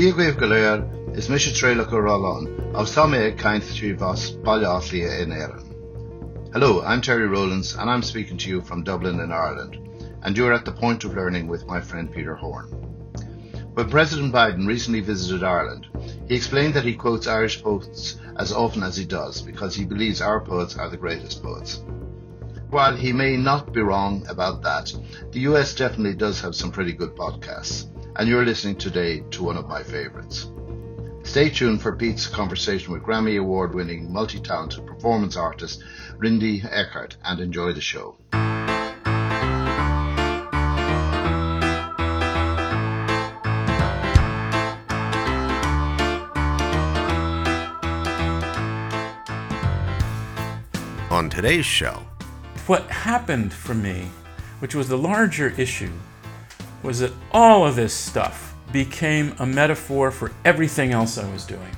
Díagréibh go léir is mis tréile go rálán, ag samé kaint trí vas bailátlia in Éan. Hello, I'm Terry Rowlands and I'm speaking to you from Dublin in Ireland, and you're at the point of learning with my friend Peter Horn. When President Biden recently visited Ireland, he explained that he quotes Irish poets as often as he does because he believes our poets are the greatest poets. While he may not be wrong about that, the US definitely does have some pretty good podcasts, and you're listening today to one of my favorites. Stay tuned for Pete's conversation with Grammy Award winning multi talented performance artist Rinde Eckert and enjoy the show. On today's show, What happened for me, which was the larger issue, was that all of this stuff became a metaphor for everything else I was doing.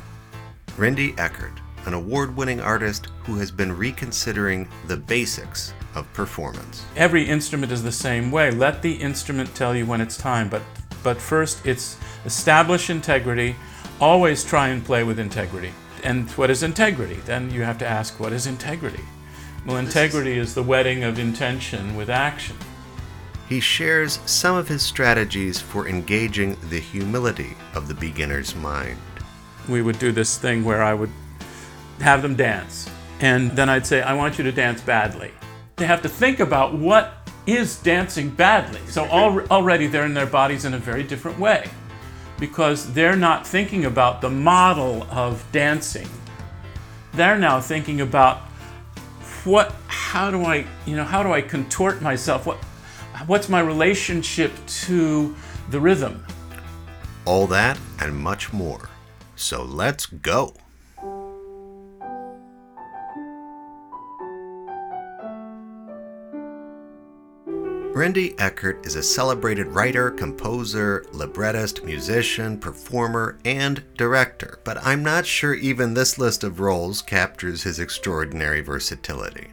Rinde Eckert, an award winning artist who has been reconsidering the basics of performance. Every instrument is the same way. Let the instrument tell you when it's time, but but first it's establish integrity, always try and play with integrity. And what is integrity? Then you have to ask what is integrity? Well, integrity is the wedding of intention with action. He shares some of his strategies for engaging the humility of the beginner's mind. we would do this thing where I would have them dance. And then I'd say, I want you to dance badly. They have to think about what is dancing badly. So al- already they're in their bodies in a very different way because they're not thinking about the model of dancing. They're now thinking about what, how do I, you know, how do I contort myself? What, what's my relationship to the rhythm? All that and much more. So let's go. Rinde Eckert is a celebrated writer, composer, librettist, musician, performer, and director, but I'm not sure even this list of roles captures his extraordinary versatility.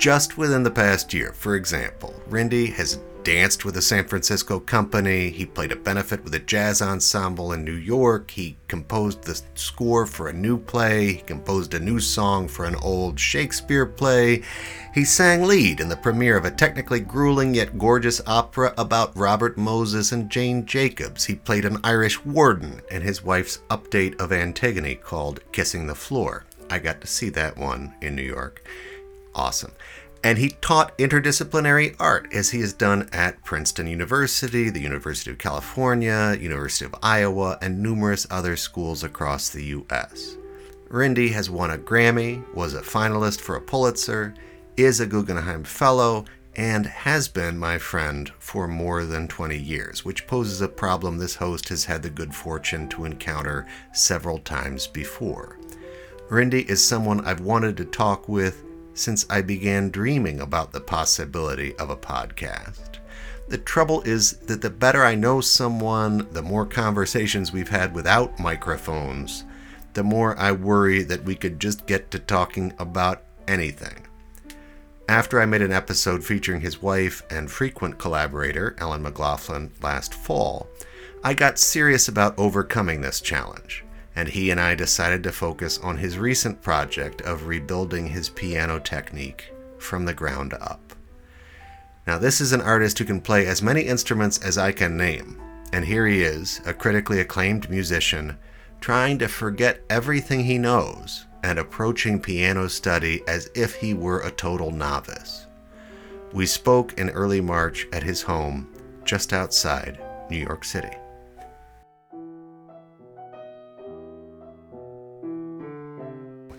Just within the past year, for example, Rinde has danced with a San Francisco company, he played a benefit with a jazz ensemble in New York, he composed the score for a new play, he composed a new song for an old Shakespeare play, he sang lead in the premiere of a technically grueling yet gorgeous opera about Robert Moses and Jane Jacobs. He played an Irish warden in his wife's update of Antigone called Kissing the Floor. I got to see that one in New York awesome. And he taught interdisciplinary art as he has done at Princeton University, the University of California, University of Iowa, and numerous other schools across the US. Rinde has won a Grammy, was a finalist for a Pulitzer, is a Guggenheim Fellow, and has been my friend for more than 20 years, which poses a problem this host has had the good fortune to encounter several times before. Rinde is someone I've wanted to talk with since I began dreaming about the possibility of a podcast. The trouble is that the better I know someone, the more conversations we've had without microphones, the more I worry that we could just get to talking about anything. After I made an episode featuring his wife and frequent collaborator, Ellen McLaughlin, last fall, I got serious about overcoming this challenge and he and I decided to focus on his recent project of rebuilding his piano technique from the ground up. Now, this is an artist who can play as many instruments as I can name, and here he is, a critically acclaimed musician, trying to forget everything he knows and approaching piano study as if he were a total novice. We spoke in early March at his home just outside New York City.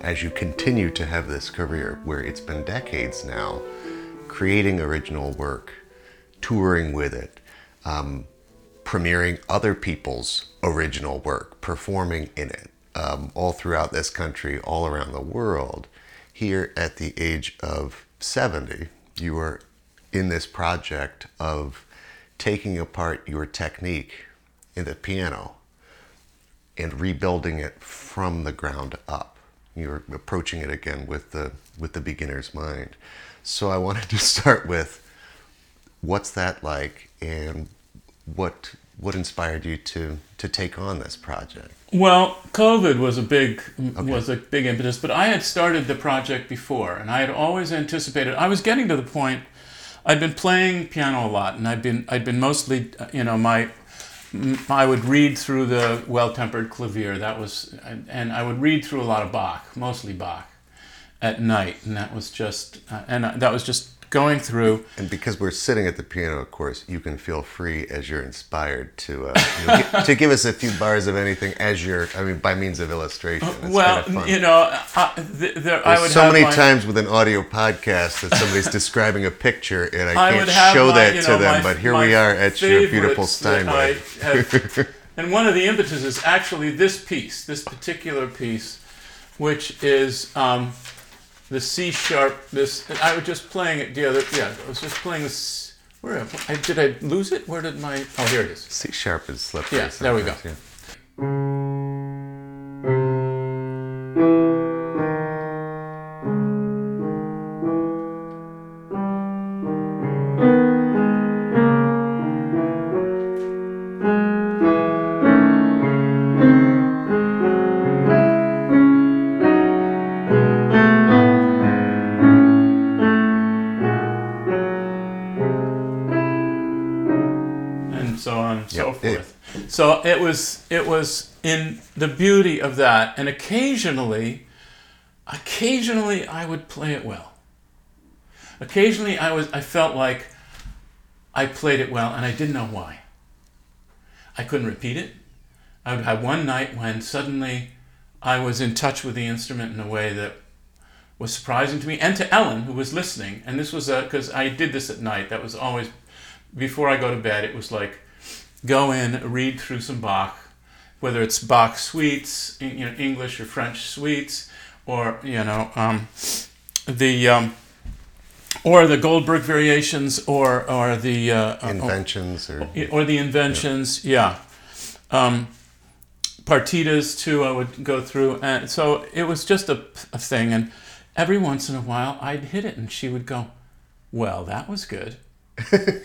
As you continue to have this career where it's been decades now, creating original work, touring with it, um, premiering other people's original work, performing in it, um, all throughout this country, all around the world. Here at the age of 70, you are in this project of taking apart your technique in the piano and rebuilding it from the ground up you're approaching it again with the with the beginner's mind. So I wanted to start with what's that like and what what inspired you to to take on this project? Well, COVID was a big was a big impetus, but I had started the project before, and I had always anticipated. I was getting to the point. I'd been playing piano a lot, and I'd been I'd been mostly uh, you know my I would read through the well-tempered clavier. That was and I would read through a lot of Bach, mostly Bach, at night, and that was just uh, and that was just going through. And because we're sitting at the piano, of course, you can feel free as you're inspired to uh, you know, to give us a few bars of anything as you're. I mean, by means of illustration. It's well, kind of you know, uh, th- there, I would so have many my, times with an audio podcast that somebody's describing a picture and I I can't show my, that you to them. my- but here we are at your beautiful I Steinway. and one of the impetuses is actually this piece, this particular piece, which is um, the C sharp. This I was just playing it the other. Yeah, I was just playing this. Where I, did I lose it? Where did my? Oh, here it is. C sharp is slippery. Yeah, there we go. yeah. So on and so Yep. Forth. So it was it was in the beauty of that, and occasionally, occasionally I would play it well. Occasionally I was I felt like I played it well, and I didn't know why. I couldn't repeat it. I would have one night when suddenly I was in touch with the instrument in a way that was surprising to me and to Ellen, who was listening. And this was because I did this at night. That was always before I go to bed. It was like go in, read through some Bach, whether it's Bach suites, you know, English or French suites, or you know, um, the um, or the Goldberg variations, or or the uh, uh, Inventions or or the inventions, yeah. Um, partitas too, I would go through, and so it was just a, a thing. And every once in a while, I'd hit it, and she would go, "Well, that was good." I said,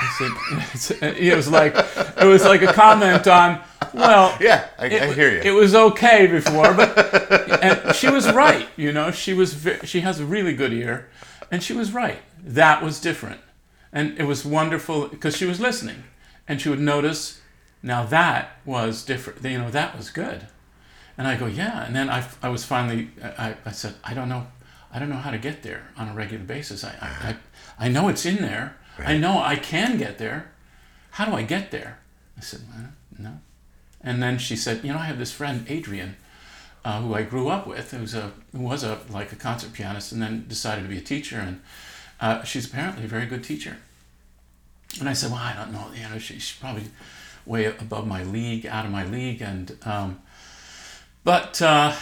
I said, uh, it was like it was like a comment on, well, yeah, I, it, I hear you. It was okay before, but and she was right. You know, she was she has a really good ear, and she was right. That was different, and it was wonderful because she was listening, and she would notice. Now that was different. You know, that was good, and I go, yeah. And then I, I was finally, I, I said, I don't know, I don't know how to get there on a regular basis. I, I, I, I know it's in there. I know I can get there. How do I get there? I said, well, no. And then she said, you know, I have this friend Adrian, uh, who I grew up with, who's a who was a like a concert pianist, and then decided to be a teacher, and uh, she's apparently a very good teacher. And I said, well, I don't know, you know, she, she's probably way above my league, out of my league, and um, but uh,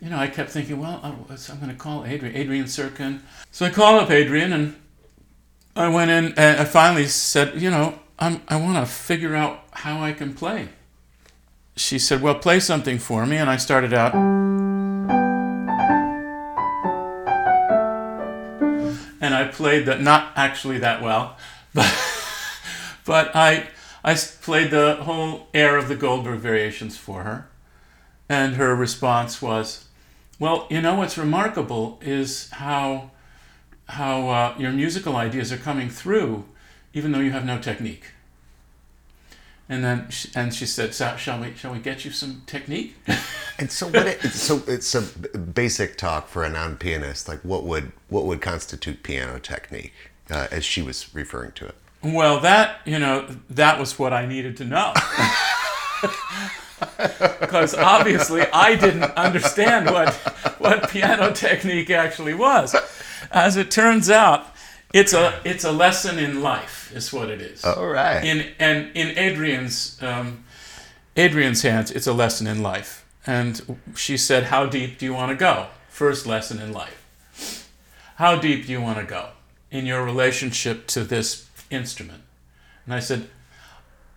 you know, I kept thinking, well, I'm going to call Adrian, Adrian Sirkin. So I called up Adrian, and I went in, and I finally said, you know, I'm, I want to figure out how I can play. She said, well, play something for me, and I started out. And I played that, not actually that well, but but I I played the whole air of the Goldberg variations for her, and her response was, "Well, you know what's remarkable is how how uh, your musical ideas are coming through, even though you have no technique." And then she, and she said, "So- "Shall we shall we get you some technique?" And so what? It, so it's some basic talk for a non-pianist. Like what would what would constitute piano technique, uh, as she was referring to it. Well, that you know, that was what I needed to know. Because obviously I didn't understand what what piano technique actually was. As it turns out, it's a it's a lesson in life, is what it is. All right. In and in Adrian's um, Adrian's hands, it's a lesson in life. And she said, "How deep do you want to go?" First lesson in life. How deep do you want to go in your relationship to this instrument? And I said,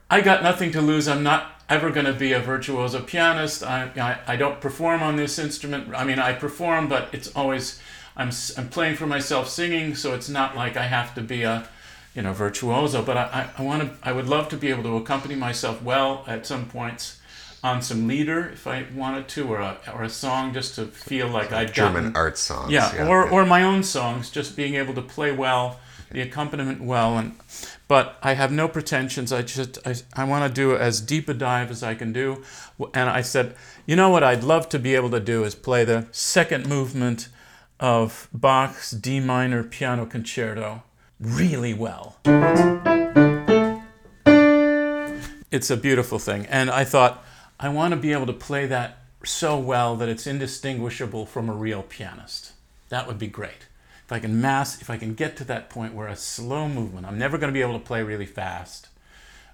I got nothing to lose. I'm not ever going to be a virtuoso pianist. I, I, I don't perform on this instrument. I mean, I perform, but it's always, I'm, I'm playing for myself singing, so it's not like I have to be a, you know, virtuoso, but I, I, I want to, I would love to be able to accompany myself well at some points on some lieder if I wanted to, or a, or a song just to feel like I'd German gotten, art songs. yeah, or, or my own songs, just being able to play well, the accompaniment well, and but I have no pretensions. I just I, I want to do as deep a dive as I can do, and I said, you know what I'd love to be able to do is play the second movement of Bach's D minor piano concerto really well. It's a beautiful thing, and I thought I want to be able to play that so well that it's indistinguishable from a real pianist. That would be great. I can mass, if I can get to that point where a slow movement, I'm never going to be able to play really fast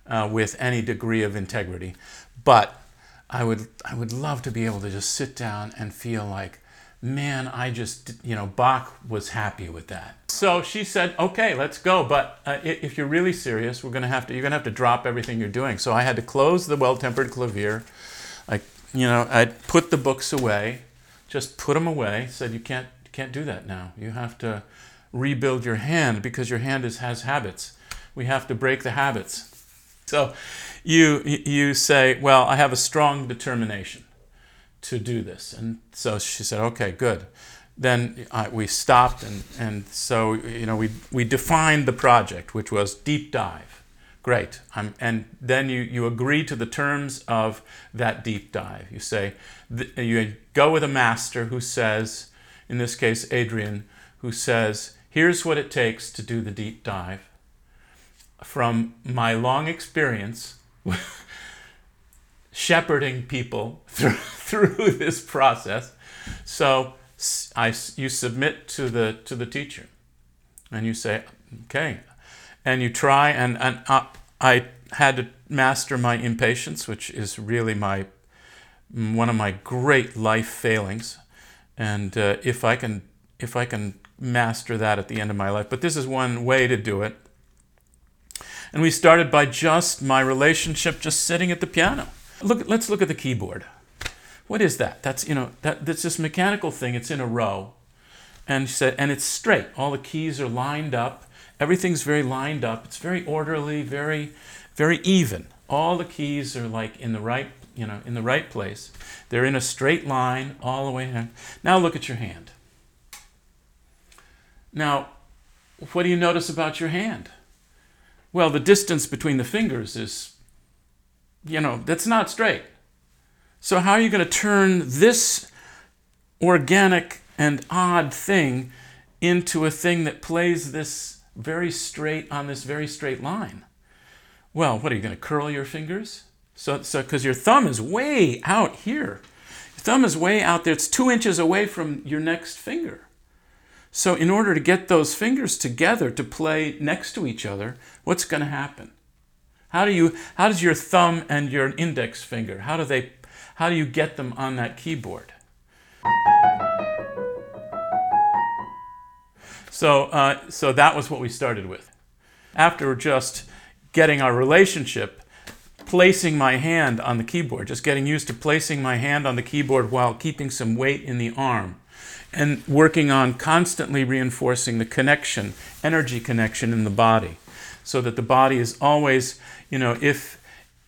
uh, with any degree of integrity, but I would, I would love to be able to just sit down and feel like, man, I just, you know, Bach was happy with that. So she said, okay, let's go. But uh, if you're really serious, we're going to have to, you're going to have to drop everything you're doing. So I had to close the well-tempered clavier. I, you know, I put the books away, just put them away. Said you can't, can't do that now. You have to rebuild your hand because your hand is, has habits. We have to break the habits. So you you say, well, I have a strong determination to do this, and so she said, okay, good. Then uh, we stopped, and and so you know we we defined the project, which was deep dive. Great. I'm, and then you, you agree to the terms of that deep dive. You say, you go with a master who says, in this case, Adrian, who says, here's what it takes to do the deep dive. From my long experience shepherding people through, through this process, so I, you submit to the, to the teacher and you say, okay, and you try and, and I, I had to master my impatience which is really my one of my great life failings and uh, if i can if i can master that at the end of my life but this is one way to do it. And we started by just my relationship just sitting at the piano. Look let's look at the keyboard. What is that? That's you know that that's this mechanical thing. It's in a row. And said and it's straight. All the keys are lined up. Everything's very lined up. It's very orderly very very even. All the keys are like in the right you know in the right place. They're in a straight line all the way now look at your hand. Now what do you notice about your hand? Well the distance between the fingers is you know that's not straight. So how are you going to turn this organic and odd thing into a thing that plays this very straight on this very straight line. Well, what are you going to curl your fingers? So, so because your thumb is way out here, your thumb is way out there. It's two inches away from your next finger. So, in order to get those fingers together to play next to each other, what's going to happen? How do you? How does your thumb and your index finger? How do they? How do you get them on that keyboard? So, uh, so that was what we started with. After just getting our relationship, placing my hand on the keyboard, just getting used to placing my hand on the keyboard while keeping some weight in the arm, and working on constantly reinforcing the connection, energy connection in the body, so that the body is always, you know, if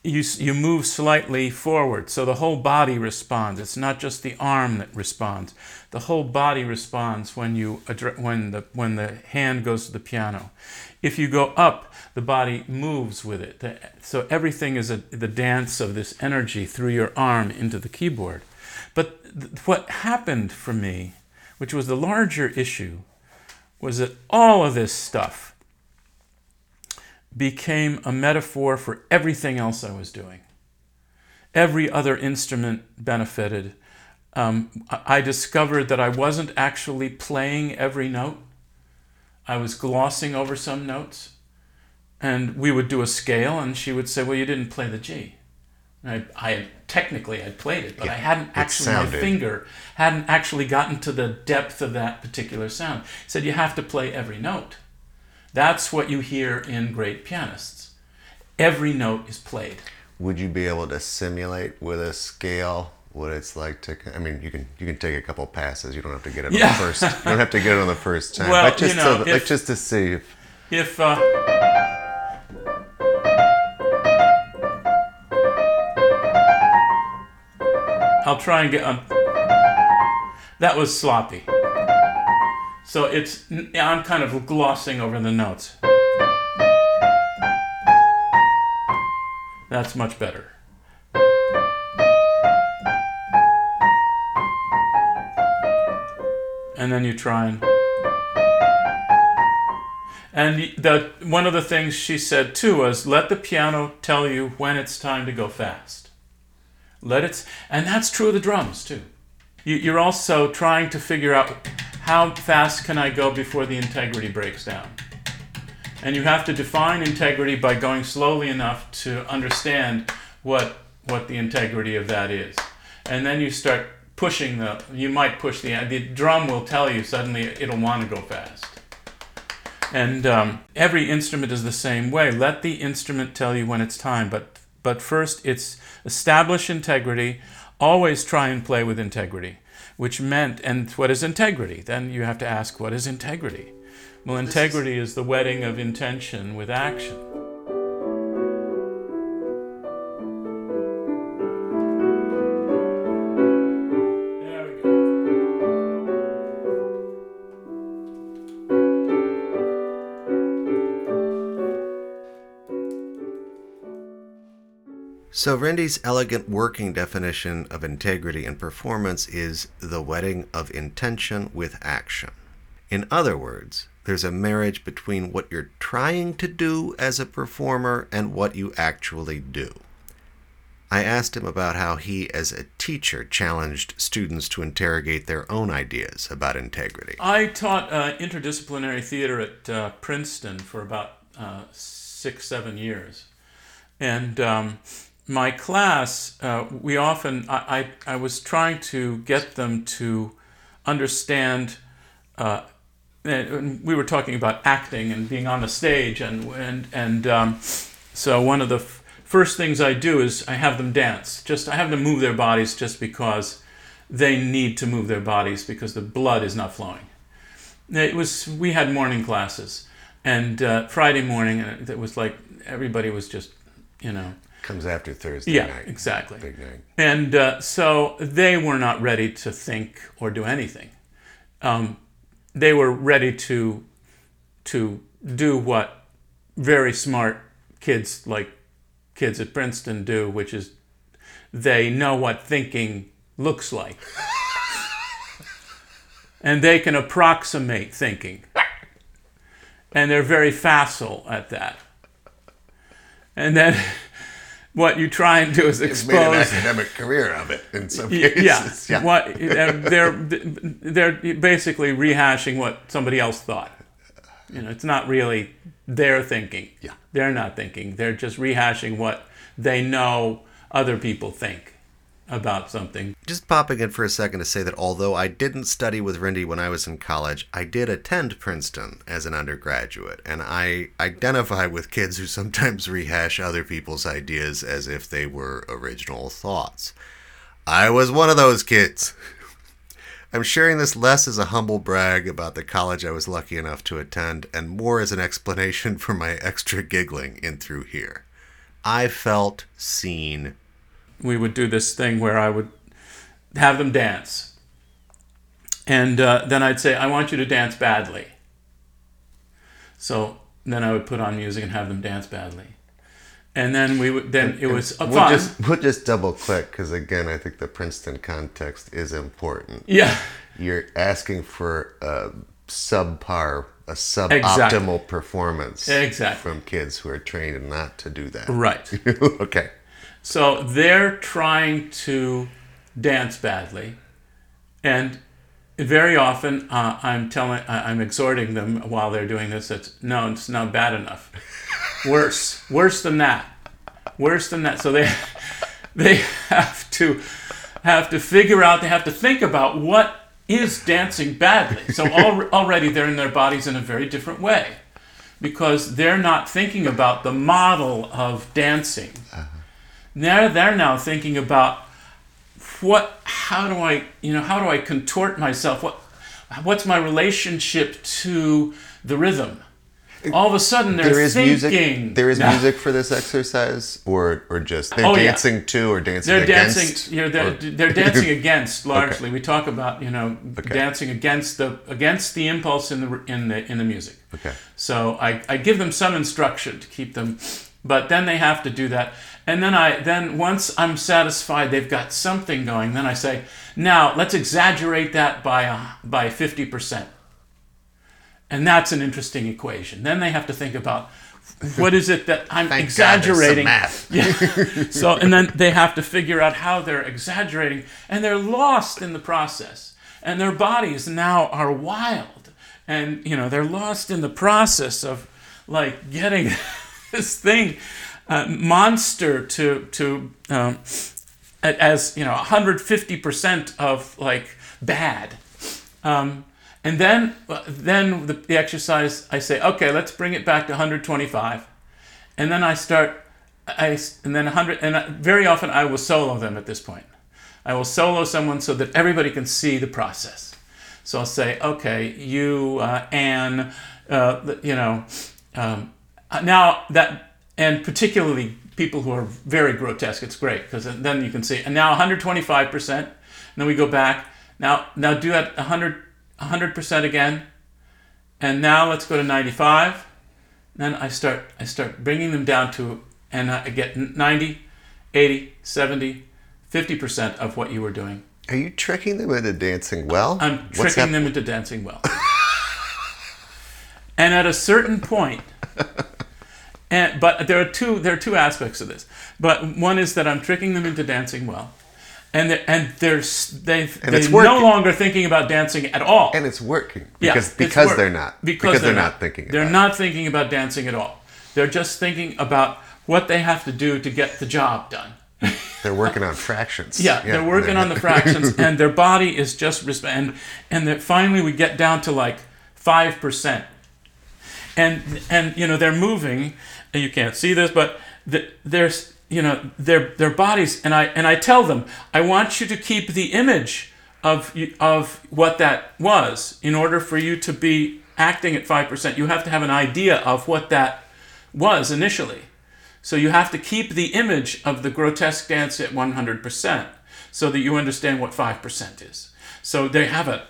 you, you move slightly forward, so the whole body responds. It's not just the arm that responds. The whole body responds when, you when, the, when the hand goes to the piano. If you go up, the body moves with it. So everything is a, the dance of this energy through your arm into the keyboard. But th- what happened for me, which was the larger issue, was that all of this stuff became a metaphor for everything else I was doing. Every other instrument benefited. Um, I discovered that I wasn't actually playing every note. I was glossing over some notes. And we would do a scale, and she would say, Well, you didn't play the G. I, I technically I played it, but yeah, I hadn't actually my finger hadn't actually gotten to the depth of that particular sound. said you have to play every note. That's what you hear in great pianists. Every note is played. Would you be able to simulate with a scale what it's like to? I mean, you can you can take a couple passes. You don't have to get it Yeah. on the first. You don't have to get it on the first time. Well, but just you know, to, like just to see. If, if uh, I'll try and get that was sloppy. So it's I'm kind of glossing over the notes. That's much better. And then you try and and the one of the things she said too was let the piano tell you when it's time to go fast. Let it, and that's true of the drums too. You, you're also trying to figure out how fast can I go before the integrity breaks down. And you have to define integrity by going slowly enough to understand what what the integrity of that is. And then you start pushing the you might push the the drum will tell you suddenly it'll want to go fast. And um, every instrument is the same way. Let the instrument tell you when it's time, but but first it's establish integrity. Always try and play with integrity, which meant and what is integrity? Then you have to ask what is integrity. Well, integrity is the wedding of intention with action. So, Rinde's elegant working definition of integrity and performance is the wedding of intention with action. In other words, there's a marriage between what you're trying to do as a performer and what you actually do. I asked him about how he, as a teacher, challenged students to interrogate their own ideas about integrity. I taught uh, interdisciplinary theater at uh, Princeton for about uh, six, seven years. And um, my class, uh, we often, I, I, I was trying to get them to understand. Uh, we were talking about acting and being on the stage, and and and um, so one of the f- first things I do is I have them dance. Just I have them move their bodies just because they need to move their bodies because the blood is not flowing. It was we had morning classes, and uh, Friday morning, and it was like everybody was just, you know, Comes after Thursday yeah, night. exactly. Big night. And uh, so they were not ready to think or do anything. Um, they were ready to to do what very smart kids like kids at Princeton do, which is they know what thinking looks like. and they can approximate thinking. And they're very facile at that. And then what you try and do is It's made an academic career of it in some cases. yeah. What uh, they're they're basically rehashing what somebody else thought. You know, it's not really their thinking. Yeah. They're not thinking. They're just rehashing what they know other people think about something. Just popping in for a second to say that although I didn't study with Rinde when I was in college, I did attend Princeton as an undergraduate, and I identify with kids who sometimes rehash other people's ideas as if they were original thoughts. I was one of those kids. I'm sharing this less as a humble brag about the college I was lucky enough to attend, and more as an explanation for my extra giggling in through here. I felt seen we would do this thing where I would have them dance. And uh, then I'd say, I want you to dance badly. So then I would put on music and have them dance badly. And then we would, then it was uh, We'll fun. just we'll just double click because again, I think the Princeton context is important. yeah, You're asking for a subpar, a suboptimal performance Exactly. from kids who are trained not to do that. right. okay. So they're trying to dance badly, and very often uh, I'm telling, I- I'm exhorting them while they're doing this. It's no, it's not bad enough. Worse, worse than that, worse than that. So they they have to have to figure out. They have to think about what is dancing badly. So al- already they're in their bodies in a very different way because they're not thinking about the model of dancing. Now they're now thinking about what how do I you know how do I contort myself what what's my relationship to the rhythm all of a sudden they're There is thinking. music. There is now. music for this exercise, or or just they're Oh, yeah. dancing to or dancing They're against. dancing. You know, they're, they're dancing against largely. We talk about you know Okay. dancing against the against the impulse in the in the in the music. Okay. So I, I give them some instruction to keep them, but then they have to do that. And then I then once I'm satisfied they've got something going, then I say, now let's exaggerate that by uh, by fifty percent. And that's an interesting equation. Then they have to think about what is it that I'm Thank God exaggerating. math. Yeah. so and then they have to figure out how they're exaggerating and they're lost in the process. And their bodies now are wild. And you know, they're lost in the process of like getting this thing uh, monster to to um, as you know 150% of like bad. Um, and then then the, the exercise i say okay let's bring it back to 125 and then i start i and then 100 and very often i will solo them at this point. I will solo someone so that everybody can see the process. So i'll say okay you uh, anne uh, you know um, now that and particularly people who are very grotesque it's great because then you can see. And now 125% and then we go back. Now now do that 100 100% again. And now let's go to 95 then i start i start bringing them down to and i get 90 80 70 50% of what you were doing. Are you tricking them into dancing well? i'm What's tricking them into dancing well. And at a certain point and but there are two there are two aspects of this but one is that i'm tricking them into dancing well and they're, and there's they they're no longer thinking about dancing at all And it's working Yeah, because it's because work. they're not because, they're, not thinking. They're about it. not thinking about dancing at all. They're just thinking about what they have to do to get the job done. They're working on fractions. Yeah, they're working on the fractions, and their body is just and and finally we get down to like five percent, and and you know they're moving, you can't see this, but the, there's you know their their bodies, and I and I tell them I want you to keep the image of of what that was in order for you to be acting at five percent. You have to have an idea of what that was initially. So you have to keep the image of the grotesque dance at 100% so that you understand what 5% is. So they have a,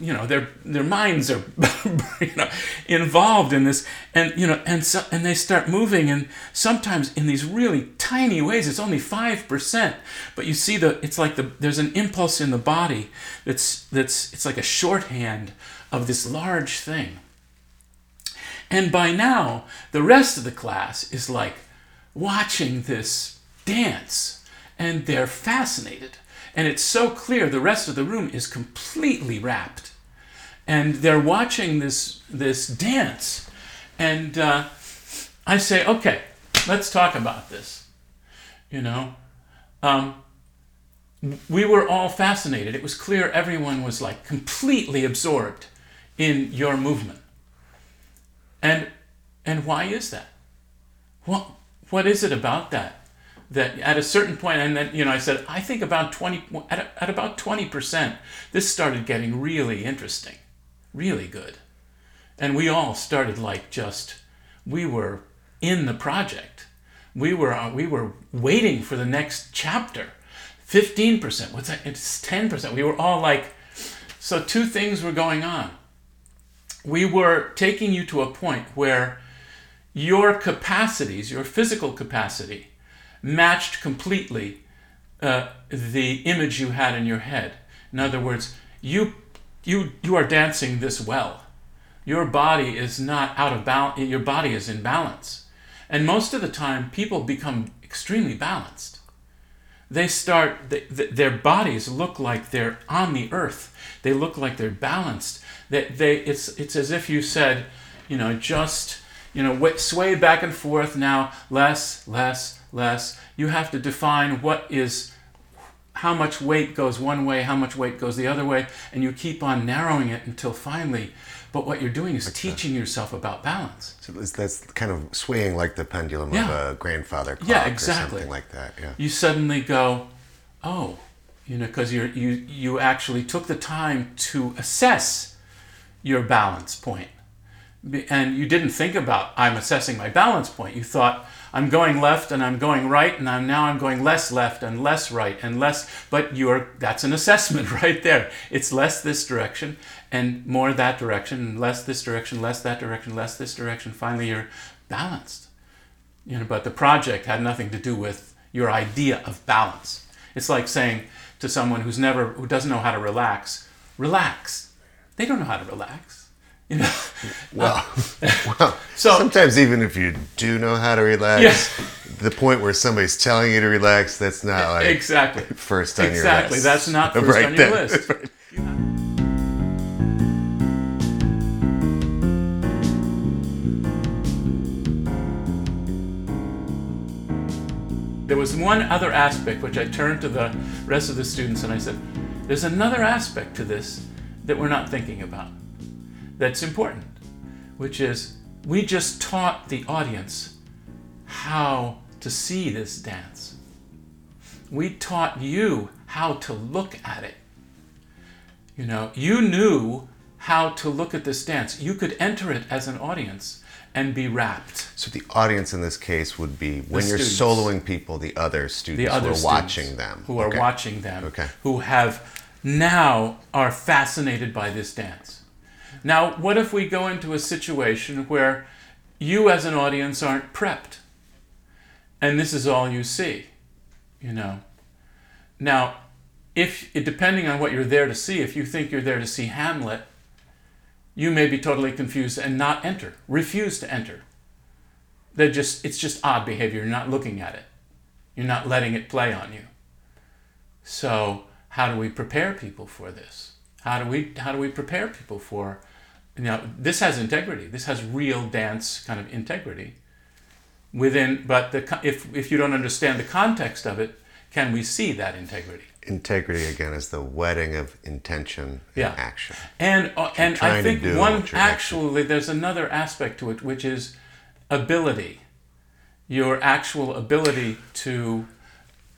you know, their their minds are, you know, involved in this, and you know, and so, and they start moving, and sometimes in these really tiny ways. It's only five percent, but you see the, it's like the there's an impulse in the body that's that's it's like a shorthand of this large thing. And by now, the rest of the class is like watching this dance and they're fascinated. And it's so clear the rest of the room is completely wrapped. And they're watching this, this dance. And uh, I say, okay, let's talk about this. You know, um, we were all fascinated. It was clear everyone was like completely absorbed in your movement. And and why is that? What what is it about that? That at a certain point, and then you know, I said I think about twenty at, at about twenty percent, this started getting really interesting, really good, and we all started like just we were in the project, we were uh, we were waiting for the next chapter. Fifteen percent. What's that? It's ten percent. We were all like, so two things were going on we were taking you to a point where your capacities, your physical capacity, matched completely uh, the image you had in your head. In other words, you you you are dancing this well. Your body is not out of balance. Your body is in balance, and most of the time, people become extremely balanced. They start. They, th- their bodies look like they're on the earth. They look like they're balanced. They, they it's it's as if you said, you know, just you know, wa- sway back and forth now, less, less, less. You have to define what is how much weight goes one way, how much weight goes the other way, and you keep on narrowing it until finally. But what you're doing is teaching yourself about balance. So that's kind of swaying like the pendulum Yeah. of a grandfather clock Yeah, or something like that. Yeah. you suddenly go, oh, you know, because you you you actually took the time to assess your balance And you didn't think about I'm assessing my balance point. You thought I'm going left and I'm going right and I'm now I'm going less left and less right and less but you're that's an assessment right there. It's less this direction and more that direction and less this direction, less that direction, less this direction. Finally you're balanced. You know, but the project had nothing to do with your idea of balance. It's like saying to someone who's never who doesn't know how to relax, relax. They don't know how to relax. You know. Well, well So- sometimes even if you do know how to relax, Yeah. the point where somebody's telling you to relax, that's not like exactly. first on your list. Exactly. That's not first Right on your then. list. There was one other aspect which I turned to the rest of the students and I said, There's another aspect to this that we're not thinking about that's important, which is we just taught the audience how to see this dance. We taught you how to look at it. You know, you knew how to look at this dance. You could enter it as an audience and be rapt. So the audience in this case would be when you're students. soloing people, the other students The other who are watching them. who are watching them, Okay. who have now are fascinated by this dance. Now, what if we go into a situation where you as an audience aren't prepped, and this is all you see, you know? Now, if depending on what you're there to see, if you think you're there to see Hamlet, you may be totally confused and not enter, refuse to enter. They're just it's just odd behavior. You're not looking at it. You're not letting it play on you. So how do we prepare people for this? How do we how do we prepare people for know this has integrity. This has real dance kind of integrity within but the if if you don't understand the context of it, can we see that integrity? Integrity again is the wedding of intention and Yeah. action. And uh, and I think one actually there's another aspect to it which is ability. Your actual ability to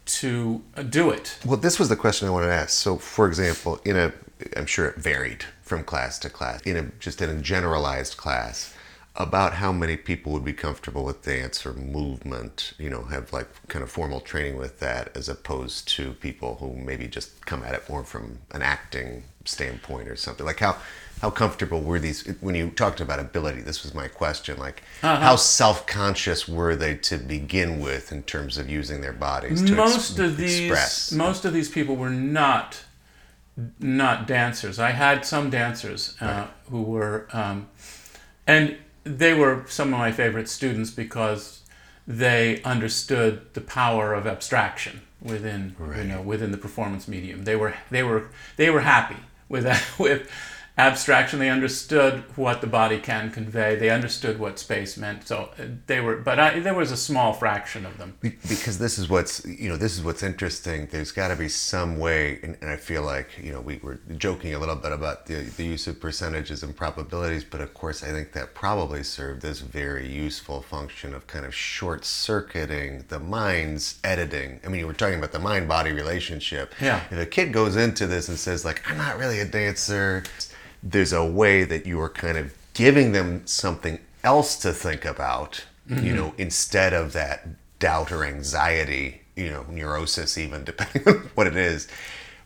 to uh, do it. Well, this was the question I wanted to ask. So, for example, in a, I'm sure it varied from class to class. In a just in a generalized class, about how many people would be comfortable with dance or movement. You know, have like kind of formal training with that, as opposed to people who maybe just come at it more from an acting standpoint or something. Like how how comfortable were these when you talked about ability? This was my question. Like uh-huh. how self conscious were they to begin with in terms of using their bodies to most ex- of these express? most of these people were not not dancers. I had some dancers uh, who were, um, and they were some of my favorite students because they understood the power of abstraction within you know within the performance medium. They were they were they were happy with that with abstraction. They understood what the body can convey. They understood what space meant. So uh, they were, but I, there was a small fraction of them. Because this is what's you know this is what's interesting there's got to be some way and, and i feel like you know we were joking a little bit about the, the use of percentages and probabilities but of course i think that probably served this very useful function of kind of short circuiting the mind's editing i mean you were talking about the mind body relationship Yeah. if a kid goes into this and says like i'm not really a dancer there's a way that you are kind of giving them something else to think about you mm-hmm. know instead of that doubt or anxiety you know neurosis even depending on what it is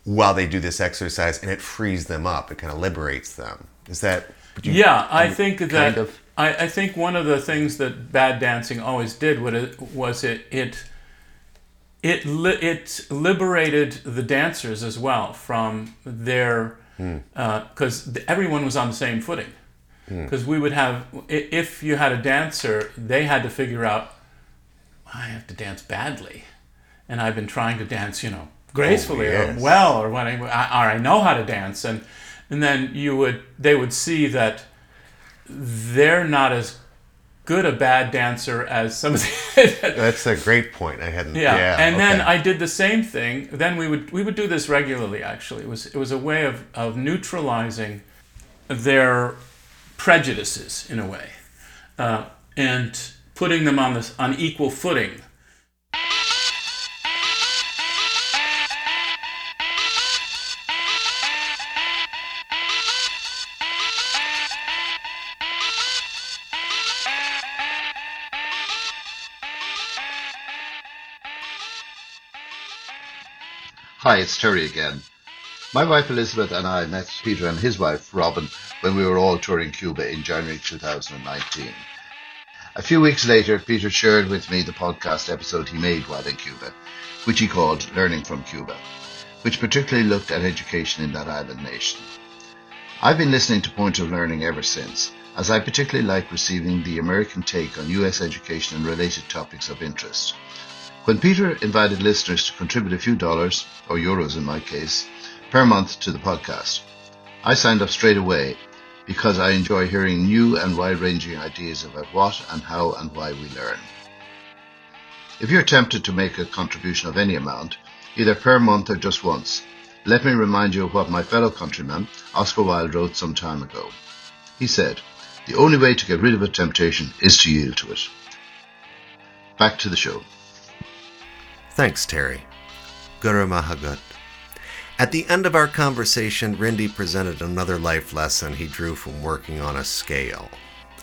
while they do this exercise and it frees them up it kind of liberates them is that you- Yeah, I think that kind of? I, I think one of the things that bad dancing always did was it was it it it, li- it liberated the dancers as well from their Uh, because everyone was on the same footing. Hmm. Because we would have if you had a dancer they had to figure out I have to dance badly and I've been trying to dance you know gracefully oh, yes. or well or what I, or I know how to dance. And and then you would they would see that they're not as good a bad dancer as some of the that's a great point i hadn't yeah. yeah, and then. I did the same thing. Then we would we would do this regularly. Actually, it was it was a way of of neutralizing their prejudices in a way, uh, and putting them on this on equal footing. Hi, it's Terry again. My wife Elizabeth and I met Peter and his wife Robin when we were all touring Cuba in January 2019. A few weeks later, Peter shared with me the podcast episode he made while in Cuba, which he called Learning from Cuba, which particularly looked at education in that island nation. I've been listening to Point of Learning ever since, as I particularly like receiving the American take on US education and related topics of interest. When Peter invited listeners to contribute a few dollars, or euros in my case, per month to the podcast, I signed up straight away because I enjoy hearing new and wide ranging ideas about what and how and why we learn. If you're tempted to make a contribution of any amount, either per month or just once, let me remind you of what my fellow countryman, Oscar Wilde, wrote some time ago. He said, The only way to get rid of a temptation is to yield to it. Back to the show. Thanks, Terry. Go raibh maith agat. At the end of our conversation, Rinde presented another life lesson he drew from working on a scale,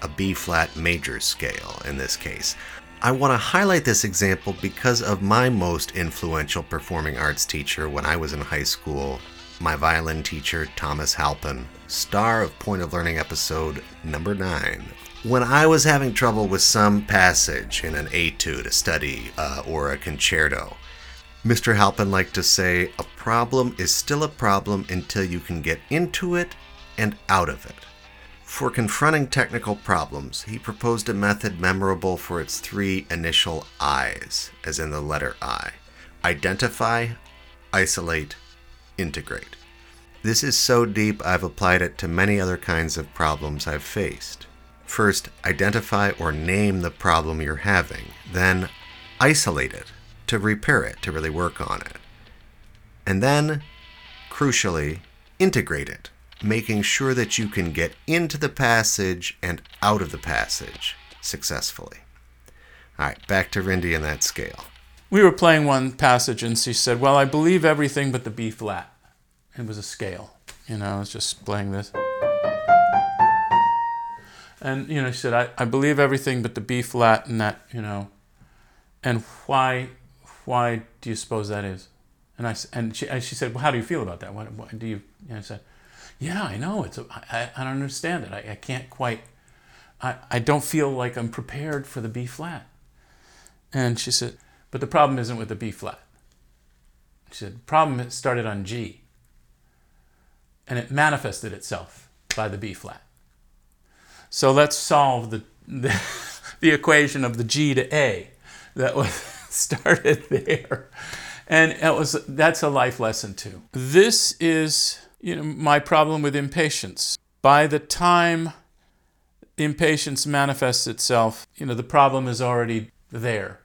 a B flat major scale in this case. I want to highlight this example because of my most influential performing arts teacher when I was in high school, my violin teacher, Thomas Halpin, star of Point of Learning episode number 9. When I was having trouble with some passage in an etude, a study, uh, or a concerto, Mr. Halpin liked to say, a problem is still a problem until you can get into it and out of it. For confronting technical problems, he proposed a method memorable for its three initial I's, as in the letter I identify, isolate, integrate. This is so deep I've applied it to many other kinds of problems I've faced. First, identify or name the problem you're having, then, isolate it to repair it, to really work on it. And then, crucially, integrate it, making sure that you can get into the passage and out of the passage successfully. All right, back to Rinde and that scale. We were playing one passage and she said, Well, I believe everything but the B flat. It was a scale. You know, I was just playing this. And, you know, she said, I, I believe everything but the B flat and that, you know, and why why do you suppose that is? And I and she, and she said, well, how do you feel about that? What, what do you? And I said, yeah, I know. It's a, I, I don't understand it. I, I can't quite. I, I don't feel like I'm prepared for the B flat. And she said, but the problem isn't with the B flat. She said, the problem started on G. And it manifested itself by the B flat. So let's solve the, the, the equation of the G to A that was started there. And it was that's a life lesson too. This is you know my problem with impatience. By the time impatience manifests itself, you know the problem is already there.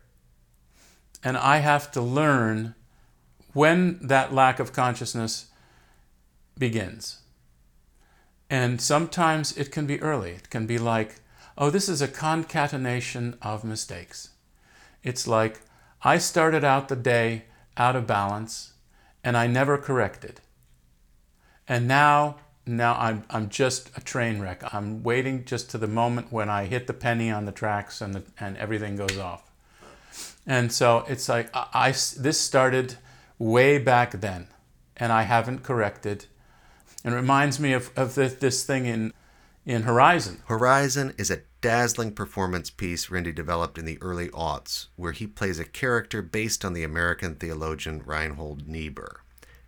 And I have to learn when that lack of consciousness begins. And sometimes it can be early. It can be like, oh, this is a concatenation of mistakes. It's like, I started out the day out of balance and I never corrected. And now, now I'm, I'm just a train wreck. I'm waiting just to the moment when I hit the penny on the tracks and, the, and everything goes off. And so it's like, I, I, this started way back then and I haven't corrected. And it reminds me of, of this, this thing in, in Horizon. Horizon is a dazzling performance piece Rinde developed in the early aughts, where he plays a character based on the American theologian Reinhold Niebuhr.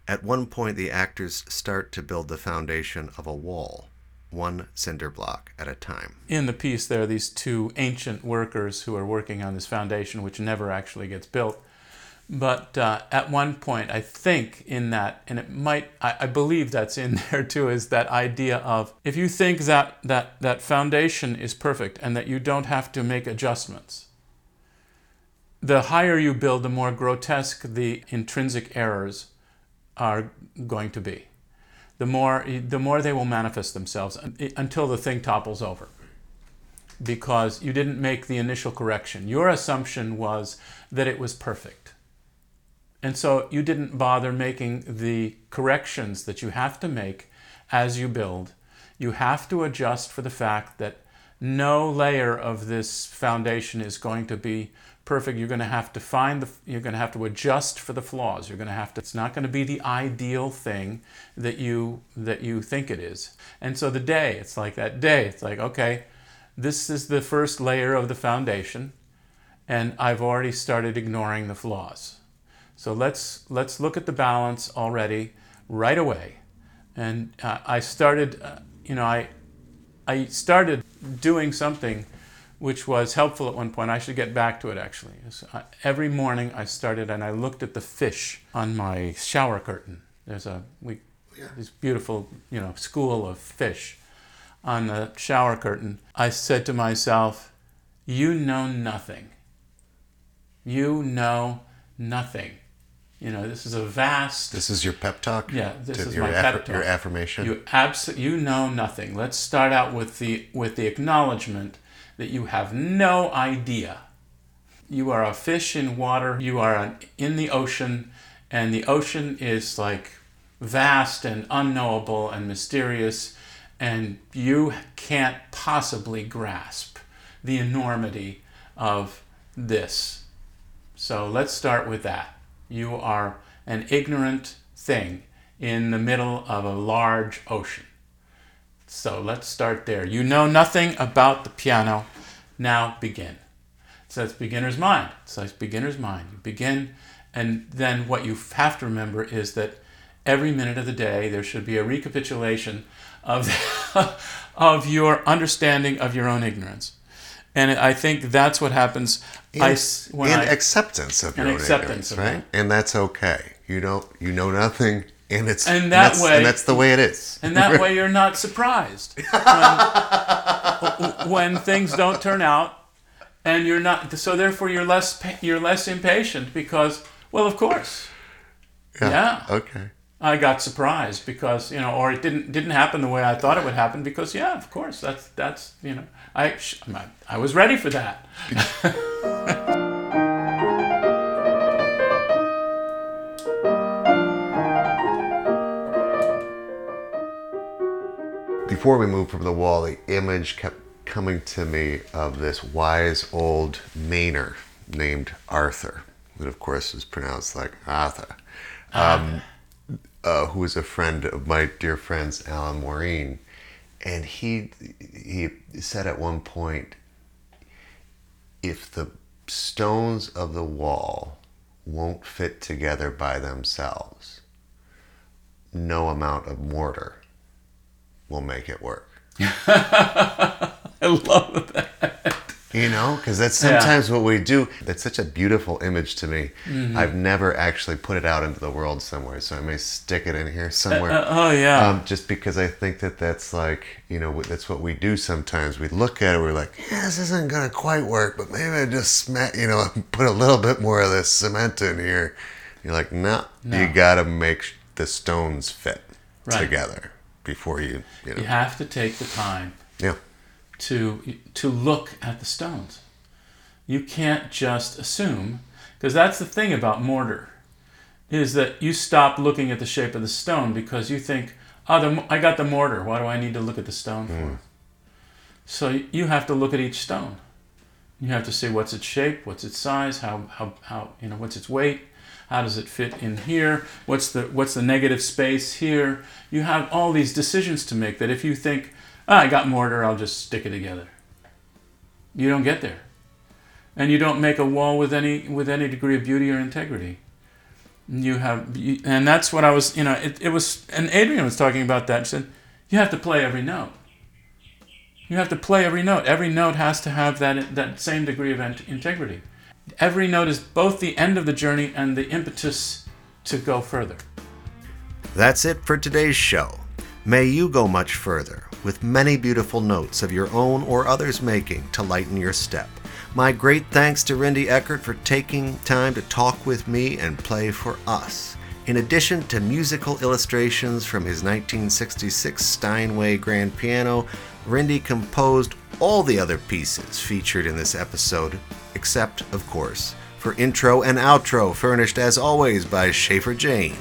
At one point, the actors start to build the foundation of a wall, one cinder block at a time. In the piece, there are these two ancient workers who are working on this foundation, which never actually gets built. But uh, at one point, I think in that, and it might, I, I, believe that's in there too, is that idea of if you think that, that that foundation is perfect and that you don't have to make adjustments, the higher you build, the more grotesque the intrinsic errors are going to be. The more, the more they will manifest themselves until the thing topples over. Because you didn't make the initial correction. Your assumption was that it was perfect and so you didn't bother making the corrections that you have to make as you build. You have to adjust for the fact that No layer of this foundation is going to be perfect. You're going to have to find the, you're going to have to adjust for the flaws. You're going to have to, it's not going to be the ideal thing that you, that you think it is. And so the day, it's like that day, it's like, okay, this is the first layer of the foundation and I've already started ignoring the flaws. So let's, let's look at the balance already right away. And uh, I started, uh, you know, I, I started doing something which was helpful at one point. I should get back to it actually. Uh, every morning I started and I looked at the fish on my shower curtain. There's a we, yeah. this beautiful, you know, school of fish on the shower curtain. I said to myself, "You know nothing. You know nothing." You know, this is a vast. This is your pep talk. Yeah, this is my aff- pep talk. Your affirmation. You abs- You know nothing. Let's start out with the with the acknowledgement that you have no idea. You are a fish in water. You are an, in the ocean, and the ocean is like vast and unknowable and mysterious, and you can't possibly grasp the enormity of this. So let's start with that. You are an ignorant thing in the middle of a large ocean. So let's start there. You know nothing about the piano. Now begin. So that's beginner's mind. So it's beginner's mind. You begin, and then what you have to remember is that every minute of the day there should be a recapitulation of, of your understanding of your own ignorance. And I think that's what happens. And, I, and I, acceptance of your own acceptance, right? And that's okay. You don't, you know nothing, and it's and that and way, and that's the way it is. And that way, you're not surprised when, when things don't turn out, and you're not. So therefore, you're less you're less impatient because, well, of course, yeah. yeah. Okay. I got surprised because you know, or it didn't didn't happen the way I thought it would happen because yeah, of course, that's that's you know, I I was ready for that. Before we moved from the wall, the image kept coming to me of this wise old Mainer named Arthur, that of course is pronounced like Arthur. Um, uh, who was a friend of my dear friends Alan Maureen, and he he said at one point, if the stones of the wall won't fit together by themselves, no amount of mortar will make it work. I love that. You know, because that's sometimes yeah. what we do. That's such a beautiful image to me. Mm-hmm. I've never actually put it out into the world somewhere, so I may stick it in here somewhere. Uh, uh, oh yeah. Um, just because I think that that's like you know that's what we do sometimes. We look at it, we're like, yeah, this isn't gonna quite work, but maybe I just smack, you know, put a little bit more of this cement in here. You're like, nah, no, you gotta make the stones fit right. together before you. You, know. you have to take the time. To to look at the stones. You can't just assume because that's the thing about mortar is that you stop looking at the shape of the stone because you think, oh, the, I got the mortar. Why do I need to look at the stone for? Mm. So you have to look at each stone. You have to see what's its shape, what's its size, how, how, how you know what's its weight, how does it fit in here, what's the what's the negative space here. You have all these decisions to make that if you think ah, I got mortar, I'll just stick it together. You don't get there. And you don't make a wall with any with any degree of beauty or integrity. You have, you, and that's what I was, you know, it, it was, and Adrian was talking about that. She said, you have to play every note. You have to play every note. Every note has to have that that same degree of integrity. Every note is both the end of the journey and the impetus to go further. That's it for today's show. May you go much further with many beautiful notes of your own or others' making to lighten your step. My great thanks to Rinde Eckert for taking time to talk with me and play for us. In addition to musical illustrations from his 1966 Steinway grand piano, Rinde composed all the other pieces featured in this episode, except, of course, for intro and outro, furnished as always by Schaefer James.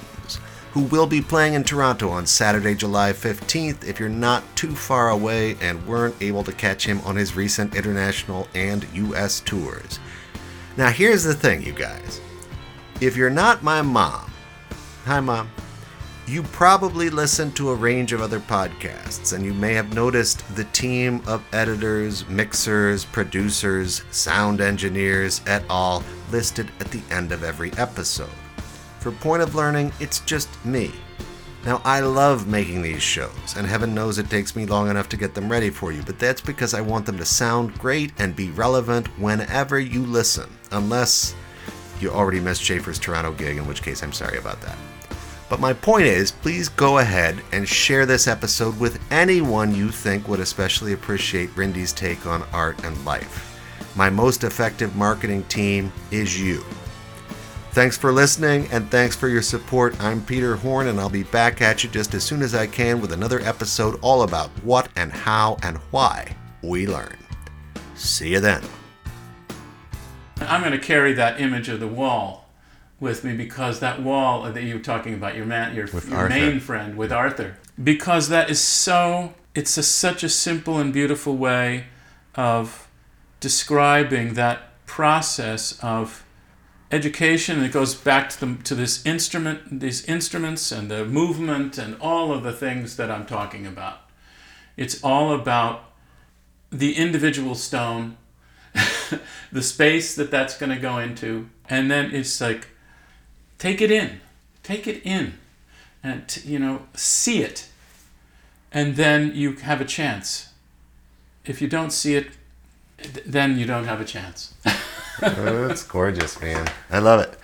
Who will be playing in Toronto on Saturday, July 15th if you're not too far away and weren't able to catch him on his recent international and US tours. Now, here's the thing, you guys. If you're not my mom, hi, mom, you probably listen to a range of other podcasts, and you may have noticed the team of editors, mixers, producers, sound engineers, et al. listed at the end of every episode. For Point of Learning, it's just me. Now, I love making these shows, and heaven knows it takes me long enough to get them ready for you, but that's because I want them to sound great and be relevant whenever you listen, unless you already missed Schaefer's Toronto gig, in which case I'm sorry about that. But my point is, please go ahead and share this episode with anyone you think would especially appreciate Rinde's take on art and life. My most effective marketing team is you. Thanks for listening and thanks for your support. I'm Peter Horn, and I'll be back at you just as soon as I can with another episode all about what and how and why we learn. See you then. I'm going to carry that image of the wall with me because that wall that you were talking about, your man, your, your main friend with Arthur, because that is so. It's a, such a simple and beautiful way of describing that process of education and it goes back to the, to this instrument these instruments and the movement and all of the things that I'm talking about. It's all about the individual stone the space that that's going to go into and then it's like take it in take it in and t- you know see it and then you have a chance. If you don't see it th- then you don't have a chance that's gorgeous, man. I love it.